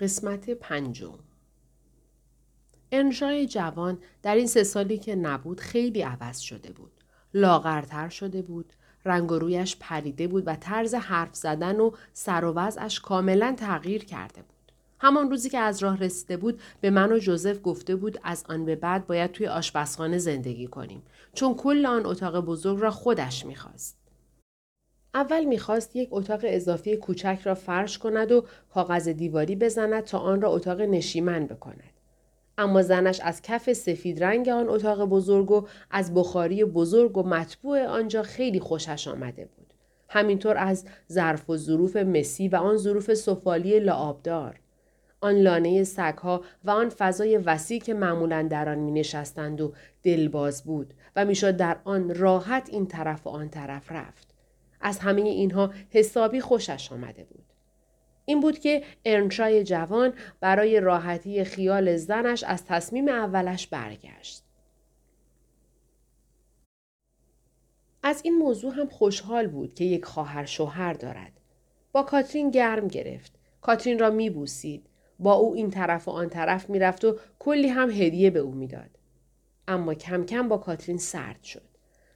قسمت پنجم انشای جوان در این سه سالی که نبود خیلی عوض شده بود. لاغرتر شده بود، رنگ و رویش پریده بود و طرز حرف زدن و سر و وضعش کاملا تغییر کرده بود. همان روزی که از راه رسیده بود به من و جوزف گفته بود از آن به بعد باید توی آشپزخانه زندگی کنیم چون کل آن اتاق بزرگ را خودش می‌خواست. اول می‌خواست یک اتاق اضافی کوچک را فرش کند و کاغذ دیواری بزند تا آن را اتاق نشیمن بکند. اما زنش از کف سفید رنگ آن اتاق بزرگ و از بخاری بزرگ و مطبوع آنجا خیلی خوشش آمده بود. همینطور از ظرف و ظروف مسی و آن ظروف سفالی لعابدار. آن لانه سگها و آن فضای وسیع که معمولا در آن می نشستند و دلباز بود و می‌شد در آن راحت این طرف و آن طرف رفت. از همه اینها حسابی خوشش آمده بود. این بود که ارنشای جوان برای راحتی خیال زنش از تصمیم اولش برگشت. از این موضوع هم خوشحال بود که یک خواهر شوهر دارد. با کاترین گرم گرفت. کاترین را میبوسید. با او این طرف و آن طرف می‌رفت و کلی هم هدیه به او می‌داد. اما کم کم با کاترین سرد شد.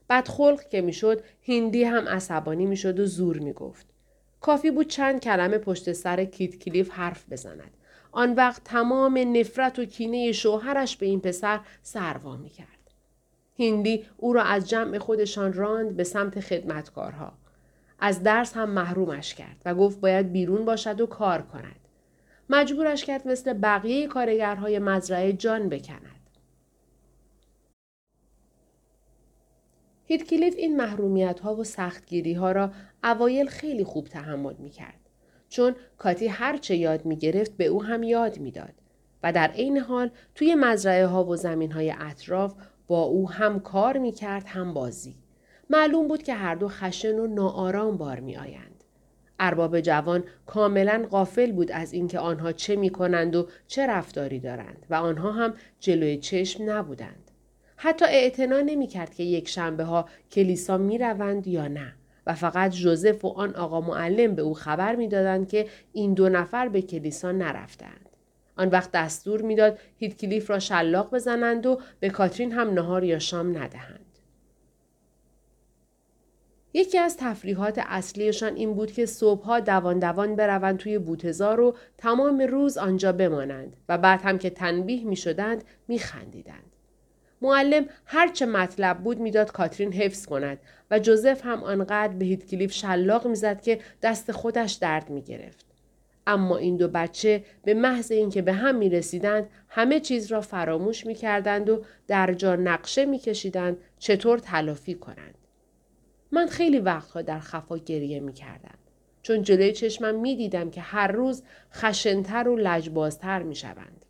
بدخلق که می‌شد هندی هم عصبانی می‌شد و زور می‌گفت. کافی بود چند کلمه پشت سر کیت کلیف حرف بزند. آن وقت تمام نفرت و کینه شوهرش به این پسر سروا می کرد. هندی او را از جمع خودشان راند به سمت خدمتکارها. از درس هم محرومش کرد و گفت باید بیرون باشد و کار کند. مجبورش کرد مثل بقیه کارگرهای مزرعه جان بکند. هیتکلیف این محرومیت ها و سختگیری ها را اوایل خیلی خوب تحمل می کرد. چون کاتی هرچه یاد می گرفت به او هم یاد می‌داد و در عین حال توی مزرعه ها و زمین های اطراف با او هم کار می کرد هم بازی. معلوم بود که هر دو خشن و ناآرام بار می آیند. ارباب جوان کاملا غافل بود از اینکه آنها چه می کنند و چه رفتاری دارند و آنها هم جلوی چشم نبودند. حتی اعتنا نمی کرد که یک شنبه ها کلیسا می روند یا نه و فقط جوزف و آن آقا معلم به او خبر می‌دادند که این دو نفر به کلیسا نرفتند. آن وقت دستور می‌داد هیتکلیف را شلاق بزنند و به کاترین هم نهار یا شام ندهند. یکی از تفریحات اصلیشان این بود که صبحها دوان دوان بروند توی بوتزار و تمام روز آنجا بمانند و بعد هم که تنبیه می شدند می خندیدند. معلم هرچه مطلب بود می‌داد کاترین حفظ کند و جوزف هم آنقدر به هیتکلیف شلاق می‌زد که دست خودش درد می‌گرفت اما این دو بچه به محض اینکه به هم می رسیدند همه چیز را فراموش می کردند و در جا نقشه می کشیدند چطور تلافی کنند. من خیلی وقتها در خفا گریه می کردم. چون جلوی چشمم می دیدم که هر روز خشنتر و لجبازتر می شوند.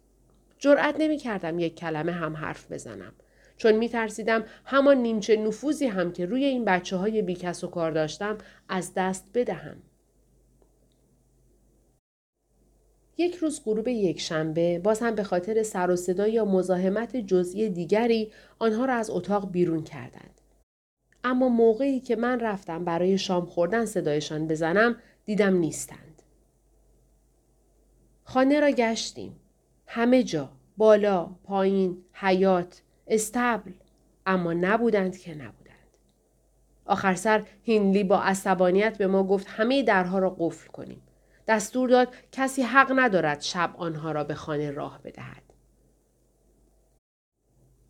جرأت نمی کردم یک کلمه هم حرف بزنم. چون می ترسیدم همان نیمچه نفوذی هم که روی این بچه های بیکس و کار داشتم از دست بدهم. یک روز غروب یک شنبه باز هم به خاطر سر و صدا یا مزاحمت جزئی دیگری آنها را از اتاق بیرون کردند. اما موقعی که من رفتم برای شام خوردن صدایشان بزنم دیدم نیستند. خانه را گشتیم. همه جا بالا پایین حیات استبل. اما نبودند که نبودند. آخر سر هینلی با عصبانیت به ما گفت همه درها را قفل کنیم. دستور داد کسی حق ندارد شب آنها را به خانه راه بدهد.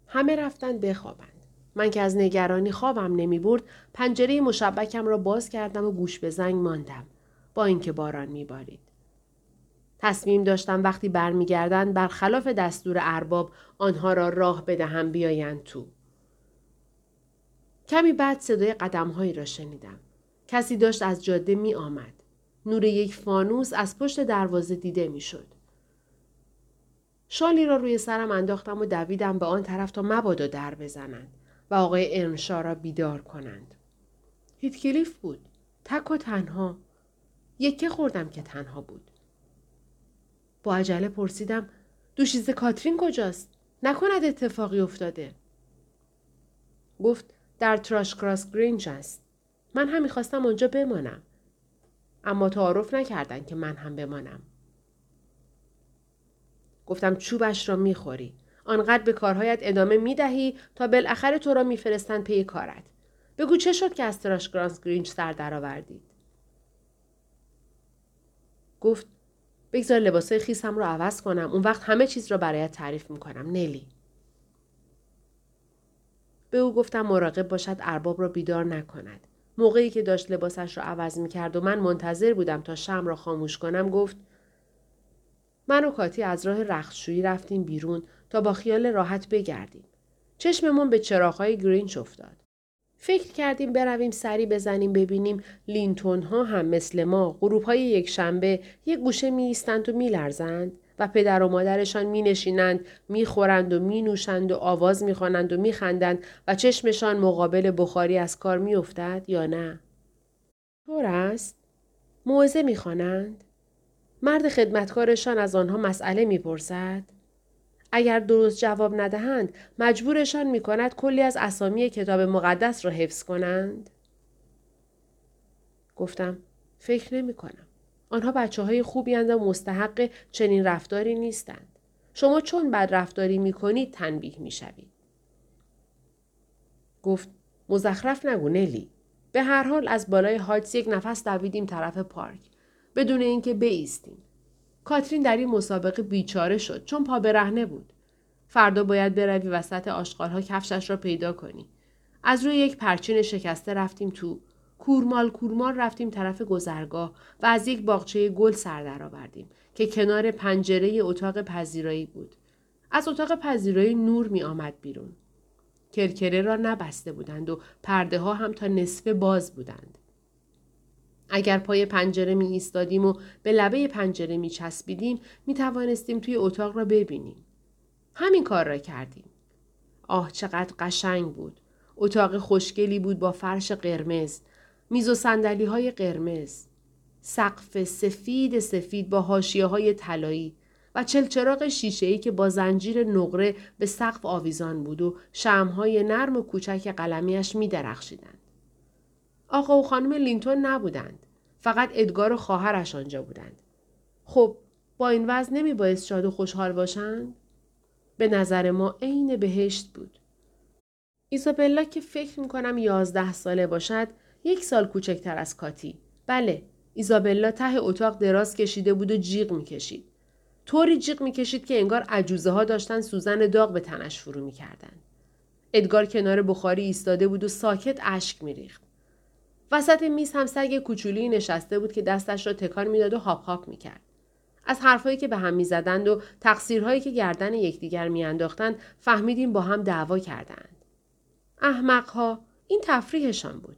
همه رفتند بخوابند. من که از نگرانی خوابم نمی برد پنجره مشبکم را باز کردم و گوش به زنگ ماندم. با اینکه باران می بارید. تصمیم داشتم وقتی برمیگردند برخلاف دستور ارباب آنها را راه بدهم بیایند تو. کمی بعد صدای قدمهایی را شنیدم. کسی داشت از جاده می آمد. نور یک فانوس از پشت دروازه دیده می شد. شالی را روی سرم انداختم و دویدم به آن طرف تا مبادا در بزنند و آقای ارنشا را بیدار کنند. هیتکلیف بود. تک و تنها. یکه خوردم که تنها بود. با عجله پرسیدم دوشیزه کاترین کجاست؟ نکند اتفاقی افتاده. گفت در تراش کراس گرینج است. من هم می‌خواستم آنجا بمانم. اما تعارف نکردن که من هم بمانم. گفتم چوبش را می‌خوری. آنقدر به کارهایت ادامه می‌دهی تا بالاخره تو را میفرستند پی کارت. بگو چه شد که از تراش گرانس گرینج سر درآوردید؟ گفت بگذار لباسای خیسم رو عوض کنم اون وقت همه چیز را برایت تعریف می‌کنم نلی به او گفتم مراقب باشد ارباب را بیدار نکند موقعی که داشت لباسش را عوض می‌کرد و من منتظر بودم تا شم را خاموش کنم گفت من و کاتی از راه رختشویی رفتیم بیرون تا با خیال راحت بگردیم. چشممون به چراغهای گرینچ افتاد. فکر کردیم برویم سری بزنیم ببینیم لینتون ها هم مثل ما غروب های یک شنبه یک گوشه می ایستند و می لرزند و پدر و مادرشان می نشینند می خورند و می نوشند و آواز می خوانند و می خندند و چشمشان مقابل بخاری از کار می افتد یا نه؟ طور است؟ موعظه می خوانند؟ مرد خدمتکارشان از آنها مسئله می پرسد؟ اگر درست جواب ندهند مجبورشان می کند کلی از اسامی کتاب مقدس را حفظ کنند؟ گفتم فکر نمی کنم. آنها بچه های خوبی و مستحق چنین رفتاری نیستند. شما چون بد رفتاری می کنید تنبیه می شوید. گفت مزخرف نگو نلی. به هر حال از بالای هایتس یک نفس دویدیم طرف پارک. بدون اینکه بیستیم. کاترین در این مسابقه بیچاره شد چون پا برهنه بود. فردا باید بروی وسط آشغالها کفشش را پیدا کنی. از روی یک پرچین شکسته رفتیم تو. کورمال کورمال رفتیم طرف گذرگاه و از یک باغچه گل سر درآوردیم که کنار پنجره اتاق پذیرایی بود. از اتاق پذیرایی نور می آمد بیرون. کرکره را نبسته بودند و پرده ها هم تا نصف باز بودند. اگر پای پنجره می ایستادیم و به لبه پنجره می چسبیدیم می توانستیم توی اتاق را ببینیم. همین کار را کردیم. آه چقدر قشنگ بود. اتاق خوشگلی بود با فرش قرمز. میز و سندلی های قرمز. سقف سفید سفید با هاشیه های طلایی و چلچراغ شیشه ای که با زنجیر نقره به سقف آویزان بود و شمهای نرم و کوچک قلمیش می درخشیدند. آقا و خانم لینتون نبودند. فقط ادگار و خواهرش آنجا بودند. خب با این وضع نمی باید شاد و خوشحال باشند؟ به نظر ما عین بهشت بود. ایزابلا که فکر می کنم یازده ساله باشد یک سال کوچکتر از کاتی. بله ایزابلا ته اتاق دراز کشیده بود و جیغ می کشید. طوری جیغ می کشید که انگار عجوزه ها داشتن سوزن داغ به تنش فرو می کردن. ادگار کنار بخاری ایستاده بود و ساکت اشک می ریخت. وسط میز هم سگ کوچولی نشسته بود که دستش را تکان می‌داد و هاپ هاپ می‌کرد. از حرفهایی که به هم می‌زدند و تقصیرهایی که گردن یکدیگر میانداختند فهمیدیم با هم دعوا کردند. احمقها این تفریحشان بود.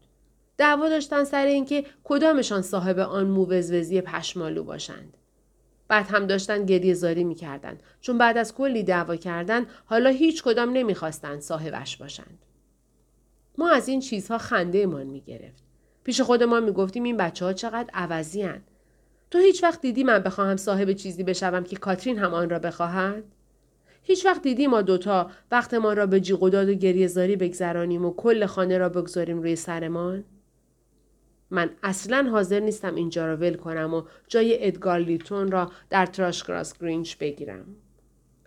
دعوا داشتن سر اینکه کدامشان صاحب آن موزوزی پشمالو باشند. بعد هم داشتن گریه زاری می‌کردند. چون بعد از کلی دعوا کردن حالا هیچ کدام نمی‌خواستند صاحبش باشند. ما از این چیزها خنده‌مان می‌گرفت پیش خودمان می‌گفتیم این بچه ها چقدر عوضی‌اند. تو هیچ وقت دیدی من بخواهم صاحب چیزی بشوم که کاترین هم آن را بخواهد؟ هیچ وقت دیدی ما دوتا وقتمان را به جیغ و داد و گریه زاری بگذرانیم و کل خانه را بگذاریم روی سرمان؟ من اصلا حاضر نیستم اینجا را ول کنم و جای ادگار لیتون را در تراشکراس گرینج بگیرم.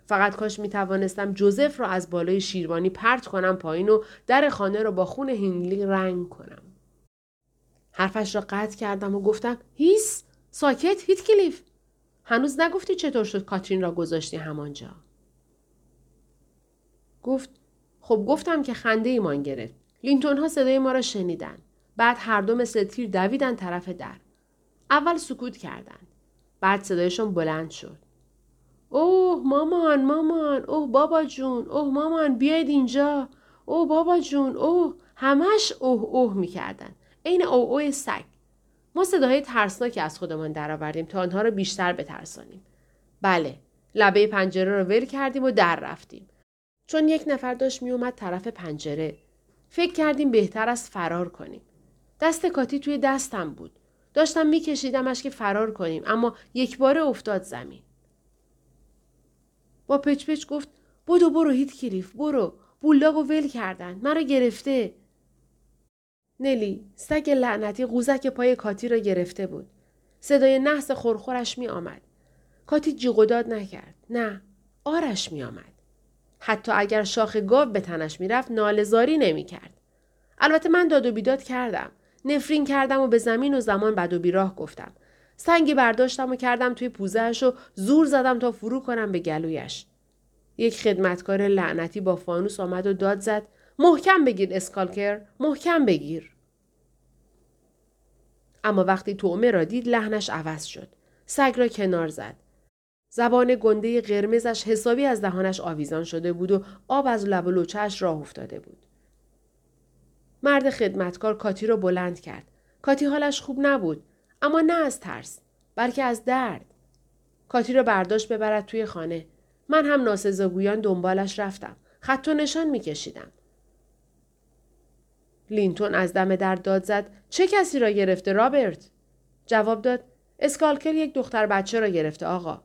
فقط کاش می توانستم جوزف را از بالای شیروانی پرت کنم پایین و در خانه را با خون هیندلی رنگ کنم. حرفش را قطع کردم و گفتم هیس ساکت هیت کلیف. هنوز نگفتی چطور شد کاترین را گذاشتی همانجا. گفت خب گفتم که خنده ایمان گرفت لینتون ها صدای ما را شنیدن. بعد هر دو مثل تیر دویدن طرف در. اول سکوت کردند. بعد صدایشون بلند شد. اوه مامان مامان اوه بابا جون اوه مامان بیاید اینجا. اوه بابا جون اوه همش اوه اوه می‌کردن. عین او سگ. ما صداهای ترسناکی از خودمان درآوردیم تا آنها را بیشتر بترسانیم. بله لبه پنجره را ول کردیم و در رفتیم. چون یک نفر داشت میومد طرف پنجره. فکر کردیم بهتر از فرار کنیم. دست کاتی توی دستم بود. داشتم میکشیدمش که فرار کنیم اما یک بار افتاد زمین. با پچ پچ گفت بودو برو هیت کلیف برو بولاگو ول کردن. مرا گرفته. نلی سگ لعنتی قوزک پای کاتی را گرفته بود صدای نحس خورخورش می آمد. کاتی جیغ داد نکرد. نه. آرش می آمد. حتی اگر شاخ گاو به تنش می‌رفت نالزاری نمی کرد. البته من داد و بیداد کردم. نفرین کردم و به زمین و زمان بد و بیراه گفتم. سنگی برداشتم و کردم توی پوزهش و زور زدم تا فرو کنم به گلویش. یک خدمتکار لعنتی با فانوس آمد و داد زد محکم بگیر اسکالکر محکم بگیر. اما وقتی تومه را دید لحنش عوض شد. سگ را کنار زد. زبان گنده قرمزش حسابی از دهانش آویزان شده بود و آب از لب و لوچهش راه افتاده بود. مرد خدمتکار کاتی را بلند کرد. کاتی حالش خوب نبود اما نه از ترس بلکه از درد. کاتی را برداشت ببرد توی خانه. من هم ناسزاگویان دنبالش رفتم. خط و نشان میکشیدم. لینتون از دم در داد زد. چه کسی را گرفته رابرت؟ جواب داد اسکالکر یک دختر بچه را گرفته آقا.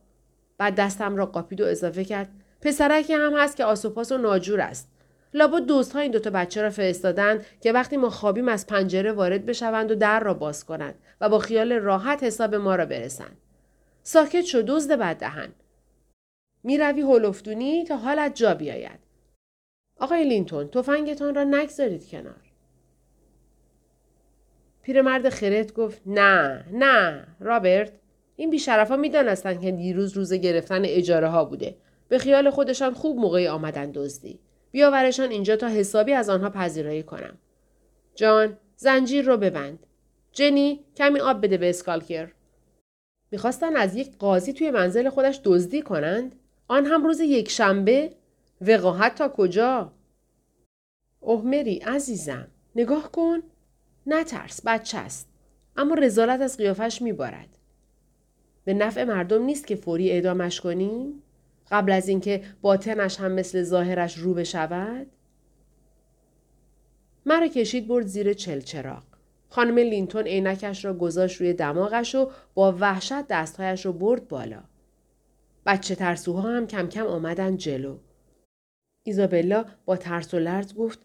بعد دستم را قاپید و اضافه کرد. پسرکی هم هست که آسوپاس و ناجور است. لابد دوستها این دوتا بچه را فرستادند که وقتی ما خوابیم از پنجره وارد بشوند و در را باز کنند و با خیال راحت حساب ما را برسند. ساکت شو دزد بددهن می‌روی هلفتونی تا حالت جا بیاید. آقای لینتون تفنگتان را نگذارید کنار. پیرمرد خرت گفت نه نه رابرت این بیشرف ها می‌دانستند که دیروز روز گرفتن اجاره ها بوده. به خیال خودشان خوب موقعی آمدن دزدی. بیاورشان اینجا تا حسابی از آنها پذیرایی کنم. جان زنجیر رو ببند. جنی کمی آب بده به اسکالکر. می‌خواستن از یک قاضی توی منزل خودش دزدی کنند؟ آن هم روز یک شنبه وقاحت تا کجا؟ اوه مری عزیزم نگاه کن. نترس بچه است. اما رزالت از قیافش میبارد. به نفع مردم نیست که فوری اعدامش کنیم؟ قبل از اینکه باطنش هم مثل ظاهرش رو بشود؟ مرا کشید برد زیر چلچراغ خانم لینتون عینکش را گذاشت روی دماغش و با وحشت دستهایش را برد بالا. بچه ترسوها هم کم کم آمدن جلو. ایزابلا با ترس و لرز گفت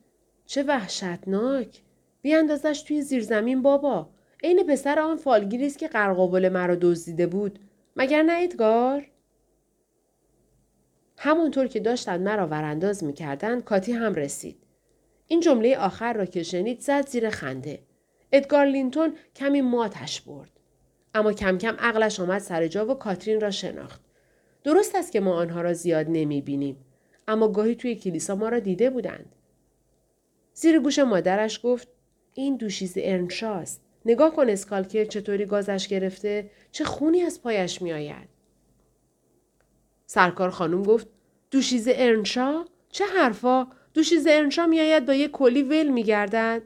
چه وحشتناک! بیاندازش توی زیرزمین بابا. عین پسر آن فالگیری است که قرقاول مرا دزدیده بود. مگر نه ادگار همونطور که داشتند مرا ورانداز می‌کردند کاتی هم رسید. این جمله آخر را که شنید زد زیر خنده. ادگار لینتون کمی ماتش برد. اما کم کم عقلش آمد سر جا و کاترین را شناخت. درست است که ما آنها را زیاد نمی بینیم اما گاهی توی کلیسا ما را دیده بودند. زیر گوش مادرش گفت این دوشیز ارنشاست. نگاه کن اسکالکر چطوری گازش گرفته چه خونی از پایش میآید. سرکار خانم گفت دوشیز ارنشا؟ چه حرفا؟ دوشیز ارنشا میآید با یک کلی ول میگردد.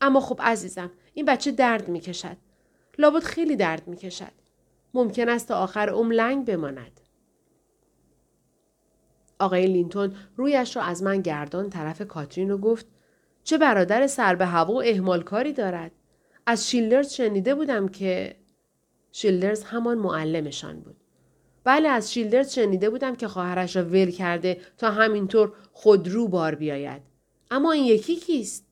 اما خب عزیزم این بچه درد می‌کشد. لابد خیلی درد می‌کشد. ممکن است تا آخر عمر لنگ بماند. آقای لینتون رویش را از من گرداند طرف کاترین و گفت چه برادر سر به هوا و اهمال کاری دارد. از شیلدرز شنیده بودم که شیلدرز همان معلمشان بود. بله از شیلدرز شنیده بودم که خواهرش را ول کرده تا همینطور خودرو بار بیاید. اما این یکی کیست؟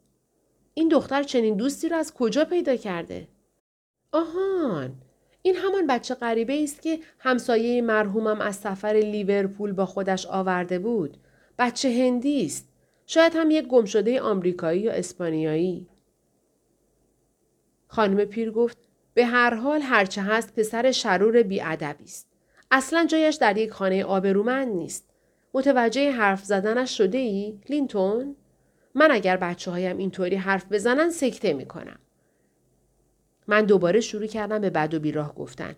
این دختر چنین دوستی را از کجا پیدا کرده؟ آهان این همان بچه غریبه است که همسایه مرحومم از سفر لیورپول با خودش آورده بود. بچه هندی است. شاید هم یک گمشده آمریکایی یا اسپانیایی. خانم پیر گفت به هر حال هرچه هست پسر شرور بیادبی است. اصلا جایش در یک خانه آبرومند نیست. متوجه حرف زدنش شده ای؟ لینتون؟ من اگر بچه هایم اینطوری حرف بزنن سکته می کنم. من دوباره شروع کردم به بد و بیراه گفتن.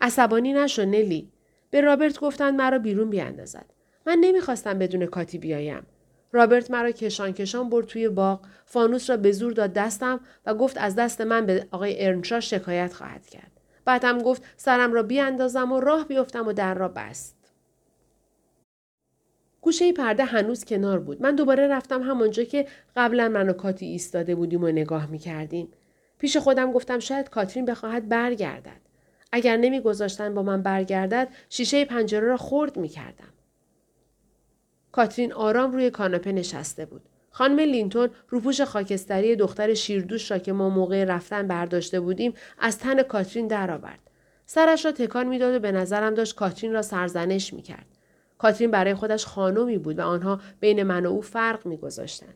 عصبانی نشو نلی. به رابرت گفتن مرا بیرون بیاندازد. من نمی‌خواستم بدون کاتی بیایم. رابرت مرا کشان کشان برد توی باغ. فانوس را به زور داد دستم و گفت از دست من به آقای ارنشا شکایت خواهد کرد. بعدم گفت سرم را بیاندازم و راه بیفتم و در را بست. گوشه پرده هنوز کنار بود. من دوباره رفتم همانجا که قبلا من و کاتی ایستاده بودیم و نگاه می کردیم. پیش خودم گفتم شاید کاترین بخواهد برگردد. اگر نمیگذاشتن با من برگردد شیشه پنجره را خورد می کردم. کاترین آرام روی کاناپه نشسته بود. خانم لینتون روپوش خاکستری دختر شیردوش را که ما موقع رفتن برداشته بودیم از تن کاترین درآورد. سرش را تکان می‌داد و به نظرم داشت کاترین را سرزنش می‌کرد. کاترین برای خودش خانمی بود و آنها بین من و او فرق میگذاشتند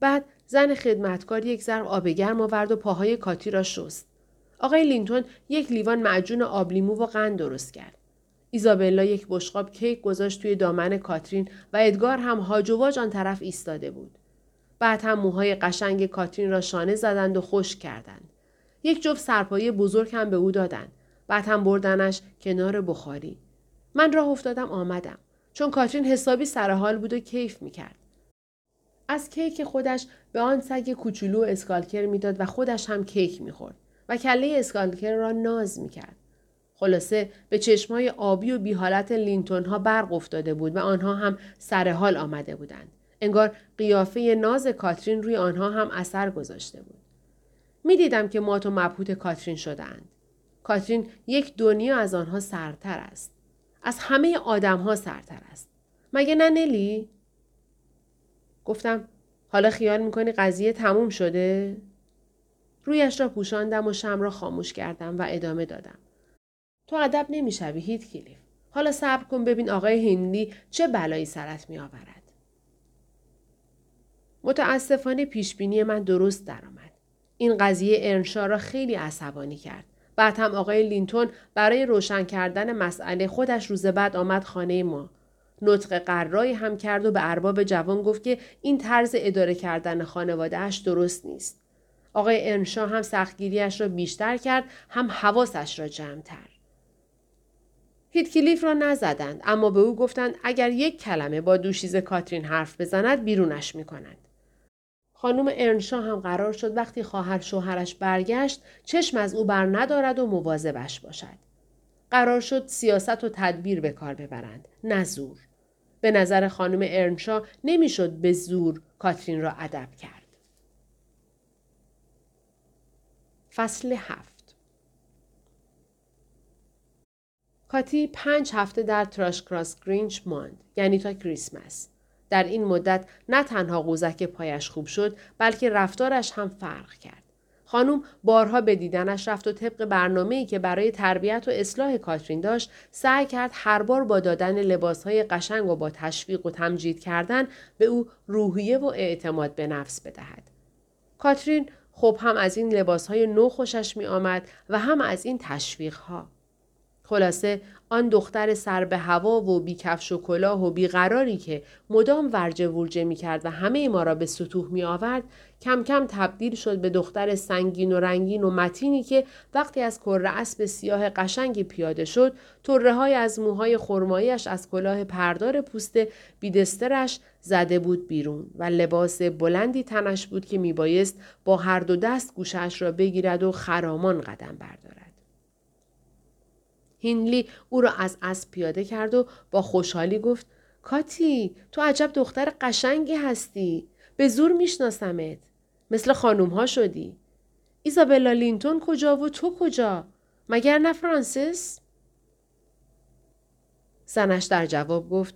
بعد زن خدمتکار یک ظرف آب گرم آورد و پاهای کاتی را شست آقای لینتون یک لیوان معجون آبلیمو و قند درست کرد ایزابلا یک بشقاب کیک گذاشت توی دامن کاترین و ادگار هم هاج آن طرف ایستاده بود. بعد هم موهای قشنگ کاترین را شانه زدند و خوش کردند. یک جفت سرپایه بزرگ هم به او دادند. بعد هم بردنش کنار بخاری. من راه افتادم آمدم. چون کاترین حسابی سرحال بود و کیف می‌کرد. از کیک خودش به آن سگ کوچولو اسکالکر می‌داد و خودش هم کیک می‌خورد و کله اسکالکر را ناز می‌کرد. خلاصه به چشمای آبی و بیحالت لینتون ها برق افتاده بود و آنها هم سر حال آمده بودند. انگار قیافه ناز کاترین روی آنها هم اثر گذاشته بود. می‌دیدم که مات و مبهوت کاترین شدهاند. کاترین یک دنیا از آنها سرتر است. از همه آدم ها سرتر است. مگه نه نلی؟ گفتم حالا خیال می‌کنی قضیه تموم شده؟ رویش را پوشاندم و شم را خاموش کردم و ادامه دادم. تو ادب نمی‌شوی هیت کلیف. حالا صبر کن ببین آقای هندی چه بلایی سرت می آورد. متاسفانه پیشبینی من درست درآمد. این قضیه ارنشا را خیلی عصبانی کرد. بعد هم آقای لینتون برای روشن کردن مسئله خودش روز بعد آمد خانه ما. نطق قرایی هم کرد و به ارباب جوان گفت که این طرز اداره کردن خانوادهش درست نیست. آقای ارنشا هم سختگیریش را بیشتر کرد هم حواسش را جمعتر. هیتکلیف را نزدند اما به او گفتند اگر یک کلمه با دوشیز کاترین حرف بزند بیرونش می کند. خانم ارنشا هم قرار شد وقتی خواهر شوهرش برگشت چشم از او بر ندارد و مواظبش باشد. قرار شد سیاست و تدبیر به کار ببرند نه زور. به نظر خانم ارنشا نمی‌شد به زور کاترین را ادب کرد. فصل هفت کاتی پنج هفته در تراش کراس گرینچ ماند یعنی تا کریسمس. در این مدت نه تنها قوزک پایش خوب شد بلکه رفتارش هم فرق کرد. خانم بارها به دیدنش رفت و طبق برنامه‌ای که برای تربیت و اصلاح کاترین داشت سعی کرد هر بار با دادن لباسهای قشنگ و با تشویق و تمجید کردن به او روحیه و اعتماد به نفس بدهد. کاترین خب هم از این لباسهای نو خوشش می آمد و هم از این تشویقها. خلاصه آن دختر سر به هوا و بی کفش و کلاه و بیقراری که مدام ورجه ورجه می کرد و همه ما را به سطوح می آورد کم کم تبدیل شد به دختر سنگین و رنگین و متینی که وقتی از کره اسب سیاه قشنگی پیاده شد طره های از موهای خرمایش از کلاه پردار پوست بیدسترش زده بود بیرون و لباس بلندی تنش بود که میبایست با هر دو دست گوشش را بگیرد و خرامان قدم بردارد. هینلی او را از اسب پیاده کرد و با خوشحالی گفت کاتی تو عجب دختر قشنگی هستی. به زور میشناسمت. مثل خانوم ها شدی. ایزابلا لینتون کجا و تو کجا؟ مگر نه فرانسیس زنش در جواب گفت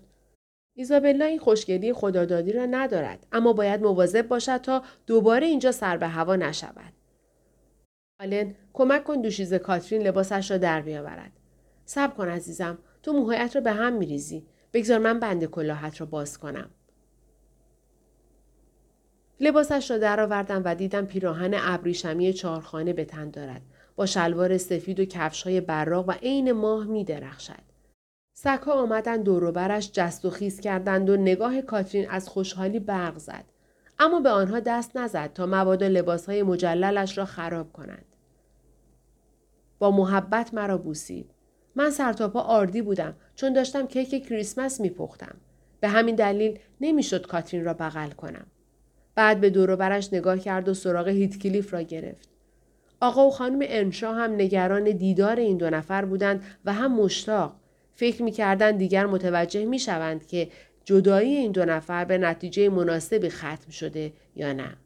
ایزابلا این خوشگلی خدادادی را ندارد اما باید مواظب باشد تا دوباره اینجا سر به هوا نشود. آلن کمک کن دوشیزه کاترین لباسش را در بیاورد. صبر کن عزیزم تو موهایت رو به هم میریزی بگذار من بند کلاهت را باز کنم لباسش را درآوردم و دیدم پیراهن ابریشمی چهارخانه به تن دارد با شلوار سفید و کفش های براق و عین ماه می درخشد. سگها آمدند دوروبرش جست و خیز کردند و نگاه کاترین از خوشحالی برق زد. اما به آنها دست نزد تا مبادا لباسهای مجللش را خراب کنند. با محبت مرا بوسید. من سرتاپا آردی بودم چون داشتم کیک کریسمس میپختم. به همین دلیل نمی‌شد کاترین را بغل کنم. بعد به دور برش نگاه کرد و سراغ هیتکلیف را گرفت. آقا و خانم انشا هم نگران دیدار این دو نفر بودند و هم مشتاق. فکر می‌کردند دیگر متوجه می‌شوند که جدایی این دو نفر به نتیجه مناسبی ختم شده یا نه.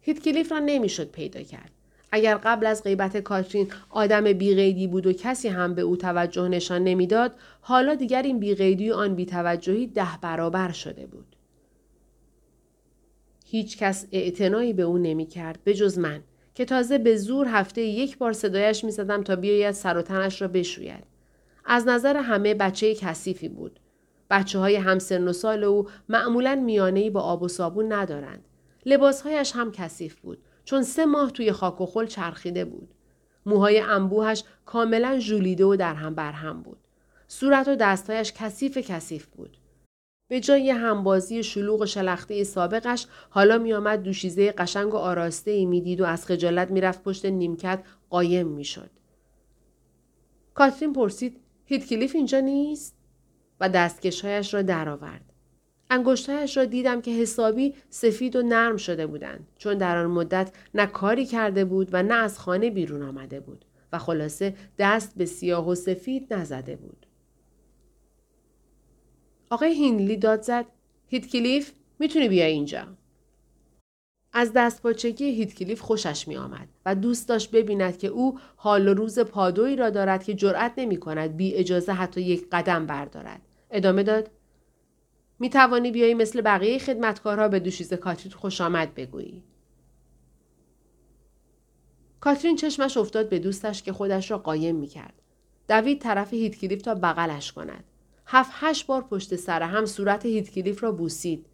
هیتکلیف را نمی‌شد پیدا کرد. اگر قبل از غیبت کاترین آدم بیقیدی بود و کسی هم به او توجه نشان نمی‌داد حالا دیگر این بیقیدی و آن بیتوجهی ده برابر شده بود هیچ کس اعتنایی به او نمی کرد به جز من که تازه به زور هفته یک بار صدایش می‌زدم تا بیاید سر و تنش را بشوید. از نظر همه بچه کثیفی بود. بچه های همسن و سال او معمولا میانه با آب و صابون ندارند. لباسهایش هم کثیف بود چون سه ماه توی خاک و خل چرخیده بود. موهای انبوهش کاملا ژولیده و در هم بر هم بود. صورت و دستهایش کثیف کثیف بود. به جای همبازی شلوغ و شلخته سابقش حالا میآمد دوشیزه قشنگ و آراسته ای می‌دید و از خجالت می‌رفت پشت نیمکت قایم می‌شد. کاترین پرسید هیتکلیف اینجا نیست؟ و دستکشهایش را درآورد. انگشتهایش را دیدم که حسابی سفید و نرم شده بودند چون در آن مدت نه کاری کرده بود و نه از خانه بیرون آمده بود و خلاصه دست به سیاه و سفید نزده بود. آقای هینلی داد زد هیتکلیف می‌تونی بیای اینجا. از دستپاچگی هیتکلیف خوشش می آمد و دوست داشت ببیند که او حال و روز پادویی را دارد که جرأت نمی کند بی اجازه حتی یک قدم بردارد. ادامه داد می توانی بیایی مثل بقیه خدمتکارها به دوشیزه کاترین خوش آمد بگویی. کاترین چشمش افتاد به دوستش که خودش را قایم می کرد. دوید طرف هیتکلیف تا بغلش کند. هفت هشت بار پشت سر هم صورت هیتکلیف را بوسید.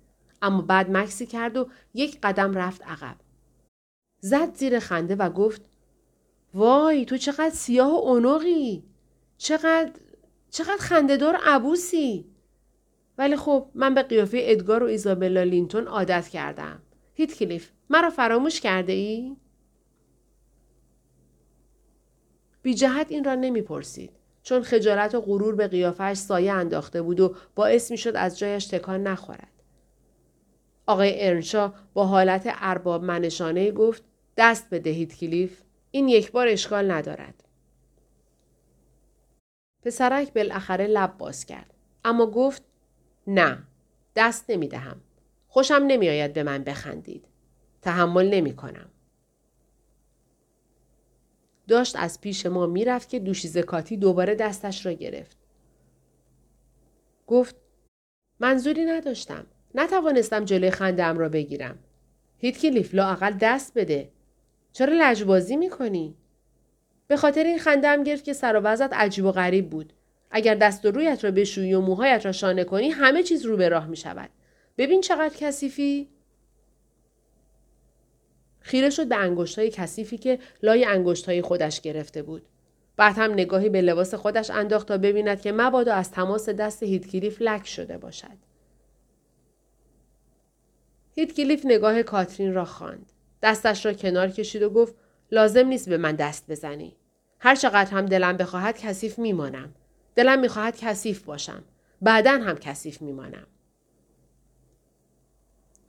اما بعد مکسی کرد و یک قدم رفت عقب. زد زیر خنده و گفت وای تو چقدر سیاه و اونوقی چقدر چقدر خندهدار عبوسی ولی خب من به قیافه ادگار و ایزابلا لینتون عادت کردم هیت کلیف مرا فراموش کرده ای؟ بی جهت این را نمی‌پرسید چون خجالت و غرور به قیافش سایه انداخته بود و باعث می شد از جایش تکان نخورد. آقای ارنشا با حالت ارباب منشانه گفت دست بدهید کلیف این یک بار اشکال ندارد. پسرک بالاخره لب باز کرد اما گفت نه دست نمی دهم. خوشم نمی آید به من بخندید. تحمل نمی کنم. داشت از پیش ما می‌رفت که دوشیزه کاتی دوباره دستش را گرفت. گفت منظوری نداشتم. نتوانستم جلوی خندم را بگیرم. هیتکلیف لااقل دست بده. چرا لجبازی می‌کنی؟ به خاطر این خندم گرفت که سر و عجیب و غریب بود. اگر دست و رویت را بشویی و موهایت را شانه کنی همه چیز رو به راه می شود. ببین چقدر کثیفی. خیره شد به انگشت های کثیفی که لای انگشت های خودش گرفته بود. بعد هم نگاهی به لباس خودش انداخت تا ببیند که مبادا از تماس دست هیتکلیف لک شده باشد. هیتکلیف نگاه کاترین را خواند. دستش را کنار کشید و گفت لازم نیست به من دست بزنی. هر چقدر هم دلم بخواهد کثیف میمانم. دلم می‌خواهد کثیف باشم. بعدا هم کثیف میمانم.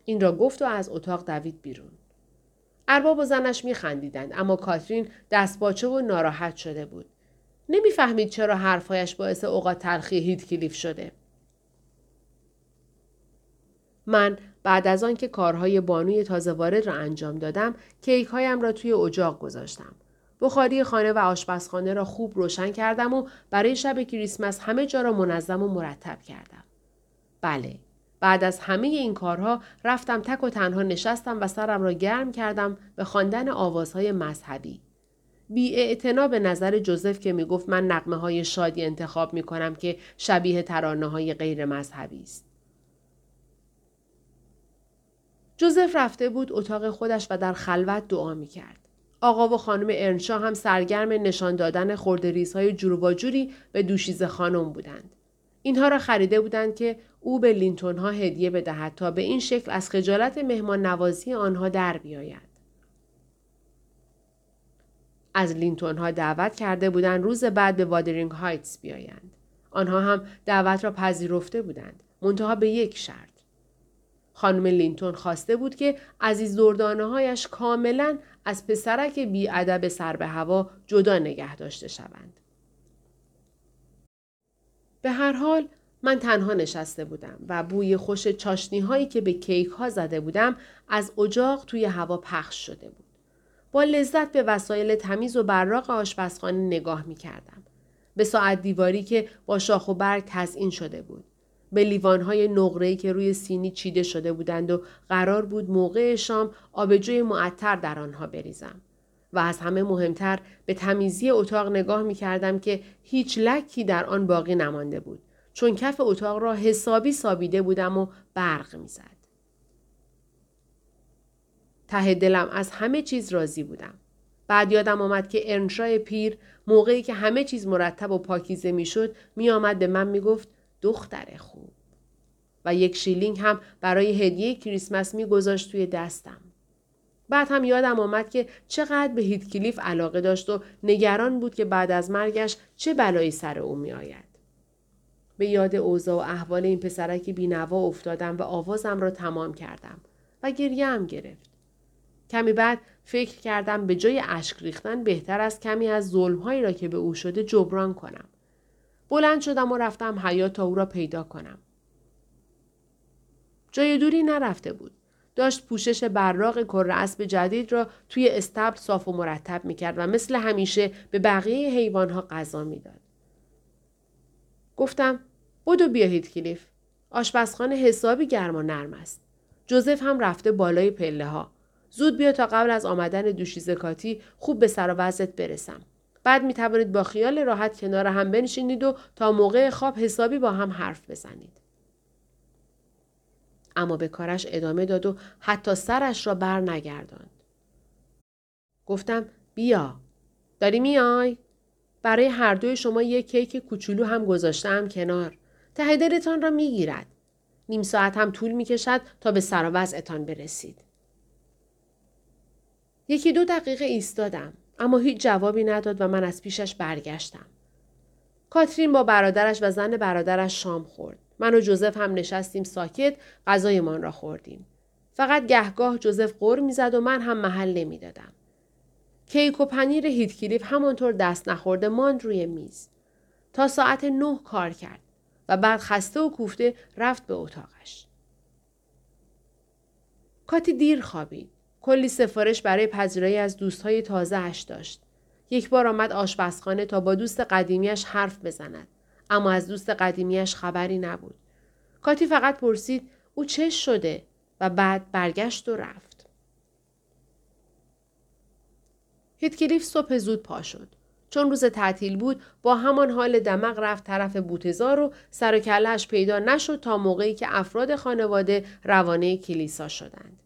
این را گفت و از اتاق دوید بیرون. ارباب و زنش میخندیدند اما کاترین دستباچه و ناراحت شده بود. نمی‌فهمید چرا حرفهایش باعث اوقات تلخی هیت کلیف شده. من بعد از آنکه کارهای بانوی تازه وارد را انجام دادم کیک هایم را توی اجاق گذاشتم. بخاری خانه و آشپزخانه را خوب روشن کردم و برای شب کریسمس همه جا را منظم و مرتب کردم. بله، بعد از همه این کارها رفتم تک و تنها نشستم و سرم را گرم کردم به خواندن آوازهای مذهبی. بی به نظر جوزف که می گفت من نقمه های شادی انتخاب می کنم که شبیه ترانه های غیر مذهبی است. جوزف رفته بود اتاق خودش و در خلوت دعا می کرد. آقا و خانم ارنشا هم سرگرم نشان دادن خرده‌ریزهای جورواجوری به دوشیزه خانم بودند. اینها را خریده بودند که او به لینتون ها هدیه بدهد تا به این شکل از خجالت مهمان نوازی آنها در بیاید. از لینتون ها دعوت کرده بودند روز بعد به وادرینگ هایتس بیایند. آنها هم دعوت را پذیرفته بودند. منتها به یک شرط. خانم لینتون خواسته بود که عزیز دردانه هایش کاملا از پسرک ادب سر به هوا جدا نگه داشته شوند. به هر حال من تنها نشسته بودم و بوی خوش چاشنی هایی که به کیک ها زده بودم از اجاق توی هوا پخش شده بود. با لذت به وسایل تمیز و براق آشپزخانه نگاه می کردم. به ساعت دیواری که با شاخ و برگ تزئین شده بود. به لیوانهای نقره‌ای که روی سینی چیده شده بودند و قرار بود موقع شام آبجوی معطر در آنها بریزم. و از همه مهمتر به تمیزی اتاق نگاه می کردم که هیچ لکی در آن باقی نمانده بود چون کف اتاق را حسابی سابیده بودم و برق می زد. ته دلم از همه چیز راضی بودم. بعد یادم آمد که ارنشای پیر موقعی که همه چیز مرتب و پاکیزه می‌شد می آمد به من می گفت دختر خوب. و یک شیلینگ هم برای هدیه کریسمس می گذاشت توی دستم. بعد هم یادم آمد که چقدر به هیتکلیف علاقه داشت و نگران بود که بعد از مرگش چه بلایی سر او می آید. به یاد اوضاع و احوال این پسرک بینوا افتادم و آوازم را تمام کردم و گریه هم گرفت. کمی بعد فکر کردم به جای اشک ریختن بهتر است کمی از ظلمهایی را که به او شده جبران کنم. بلند شدم و رفتم حیات تا او را پیدا کنم. جای دوری نرفته بود. داشت پوشش براق کره اسب جدید را توی استبل صاف و مرتب می‌کرد و مثل همیشه به بقیه حیوانها غذا می‌داد. گفتم بدو بیاهید کلیف. آشپزخانه حسابی گرم و نرم است. جوزف هم رفته بالای پله ها. زود بیا تا قبل از آمدن دوشیزه کاتی خوب به سر و برسم. بعد می توانید با خیال راحت کنار هم بنشینید و تا موقع خواب حسابی با هم حرف بزنید. اما به کارش ادامه داد و حتی سرش را بر نگرداند. گفتم بیا. داری میای؟ برای هر دوی شما یک کیک کوچولو هم گذاشتم کنار. ته دلتان را می‌گیرد. نیم ساعت هم طول می‌کشد تا به سر برسید. یکی دو دقیقه ایستادم اما هیچ جوابی نداد و من از پیشش برگشتم. کاترین با برادرش و زن برادرش شام خورد. من و جوزف هم نشستیم ساکت غذایمان را خوردیم. فقط گهگاه جوزف قر می‌زد و من هم محل نمی‌دادم. کیک و پنیر هیتکلیف همانطور دست نخورده ماند روی میز. تا ساعت نه کار کرد و بعد خسته و کوفته رفت به اتاقش. کاتی دیر خوابید. کلی سفارش برای پذیرایی از دوستهای تازه اش داشت. یک بار آمد آشپزخانه تا با دوست قدیمیش حرف بزند. اما از دوست قدیمیش خبری نبود. کاتی فقط پرسید او چه شده و بعد برگشت و رفت. هیتکلیف صبح زود پا شد. چون روز تعطیل بود با همان حال دمق رفت طرف بوتزار و سر و پیدا نشد تا موقعی که افراد خانواده روانه کلیسا شدند.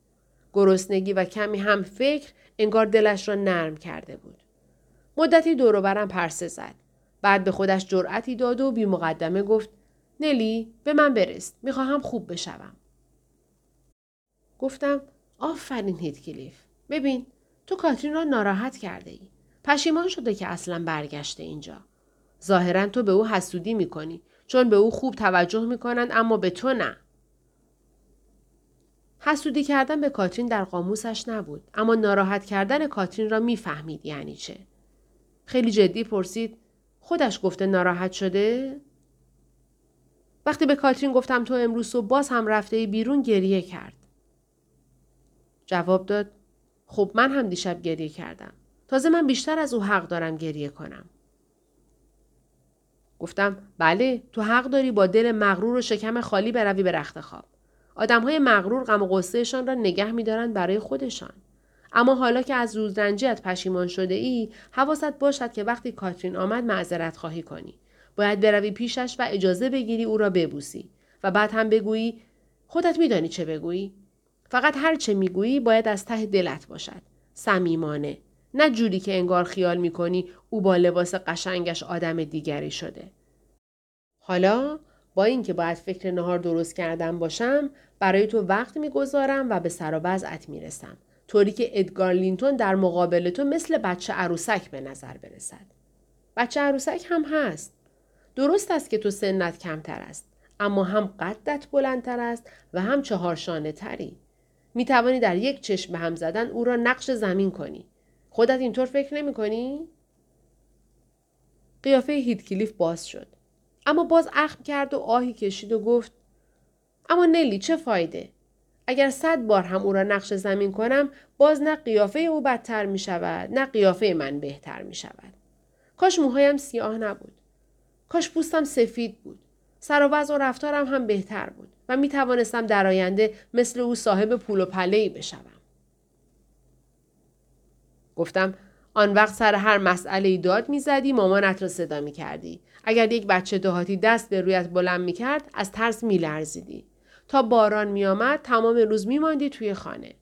گرسنگی و کمی هم فکر انگار دلش را نرم کرده بود. مدتی دوروبرم پرسه زد. بعد به خودش جرأتی داد و بی مقدمه گفت نلی به من برست. می‌خواهم خوب بشوم. گفتم آفرین هیتکلیف. ببین تو کاترین را ناراحت کرده ای. پشیمان شده که اصلا برگشته اینجا. ظاهرا تو به او حسودی می‌کنی چون به او خوب توجه می‌کنند اما به تو نه. حسودی کردن به کاترین در قاموسش نبود اما ناراحت کردن کاترین را می‌فهمید یعنی چه. خیلی جدی پرسید خودش گفته ناراحت شده؟ وقتی به کاترین گفتم تو امروز و باز هم رفته بیرون گریه کرد. جواب داد خب من هم دیشب گریه کردم. تازه من بیشتر از او حق دارم گریه کنم. گفتم بله تو حق داری با دل مغرور و شکم خالی بروی به رخت خواب. آدم های مغرور غم و غصهشان را نگه میدارند برای خودشان. اما حالا که از روزرنجیت پشیمان شده ای حواست باشد که وقتی کاترین آمد معذرت خواهی کنی. باید بروی پیشش و اجازه بگیری او را ببوسی. و بعد هم بگویی خودت میدانی چه بگویی؟ فقط هر چه می‌گویی باید از ته دلت باشد. صمیمانه. نه جوری که انگار خیال می‌کنی او با لباس قشنگش آدم دیگری شده. حالا با اینکه باید فکر نهار درست کردم باشم برای تو وقت می‌گذارم و به سر و وضعت می‌رسم طوری که ادگار لینتون در مقابل تو مثل بچه عروسک به نظر برسد. بچه عروسک هم هست. درست است که تو سنت کمتر است. اما هم قدت بلندتر است و هم چهارشانه تری. می توانی در یک چشم به هم زدن او را نقش زمین کنی. خودت اینطور فکر نمی کنی؟ قیافه هیدکلیف باز شد. اما باز اخم کرد و آهی کشید و گفت اما نلی چه فایده؟ اگر صد بار هم او را نقش زمین کنم باز نه قیافه او بدتر می شود نه قیافه من بهتر می شود. کاش موهایم سیاه نبود. کاش پوستم سفید بود. سر و وضع و رفتارم هم بهتر بود و می توانستم در آینده مثل او صاحب پول و پله بشوم. گفتم آن وقت سر هر مسئله داد می‌زدی مامانت را صدا می کردی. اگر یک بچه دهاتی دست به رویت بلند می کرد از ترس می لرزیدی. تا باران می آمد تمام روز می ماندی توی خانه.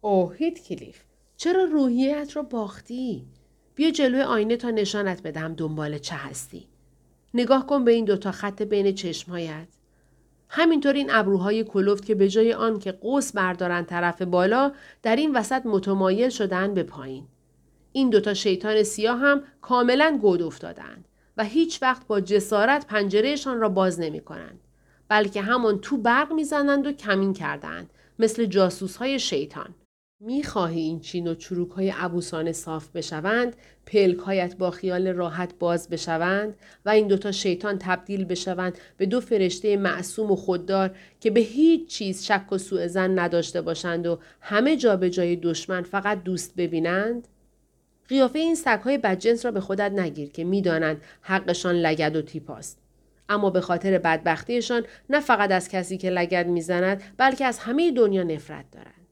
اوه هیت کلیف چرا روحیت را باختی؟ بیا جلوی آینه تا نشانت بدم دنبال چه هستی. نگاه کن به این دوتا خط بین چشمهایت. همینطور این ابروهای کلفت که به جای آن که قوس بردارن طرف بالا در این وسط متمایل شدن به پایین. این دوتا شیطان سیاه هم کاملا گود افتادند و هیچ وقت با جسارت پنجرهشان را باز نمی کنند. بلکه همان تو برق می‌زنند و کمین کردند مثل جاسوس های شیطان. می‌خواهی این چین و چروک های عبوسانه صاف بشوند، پلک هایت با خیال راحت باز بشوند و این دوتا شیطان تبدیل بشوند به دو فرشته معصوم و خوددار که به هیچ چیز شک و سوء زن نداشته باشند و همه جا به جای دشمن فقط دوست ببینند؟ قیافه این سگهای بدجنس را به خودت نگیر که می‌دانند حقشان لگد و تیپاست. اما به خاطر بدبختیشان نه فقط از کسی که لگد می‌زند بلکه از همه دنیا نفرت دارند.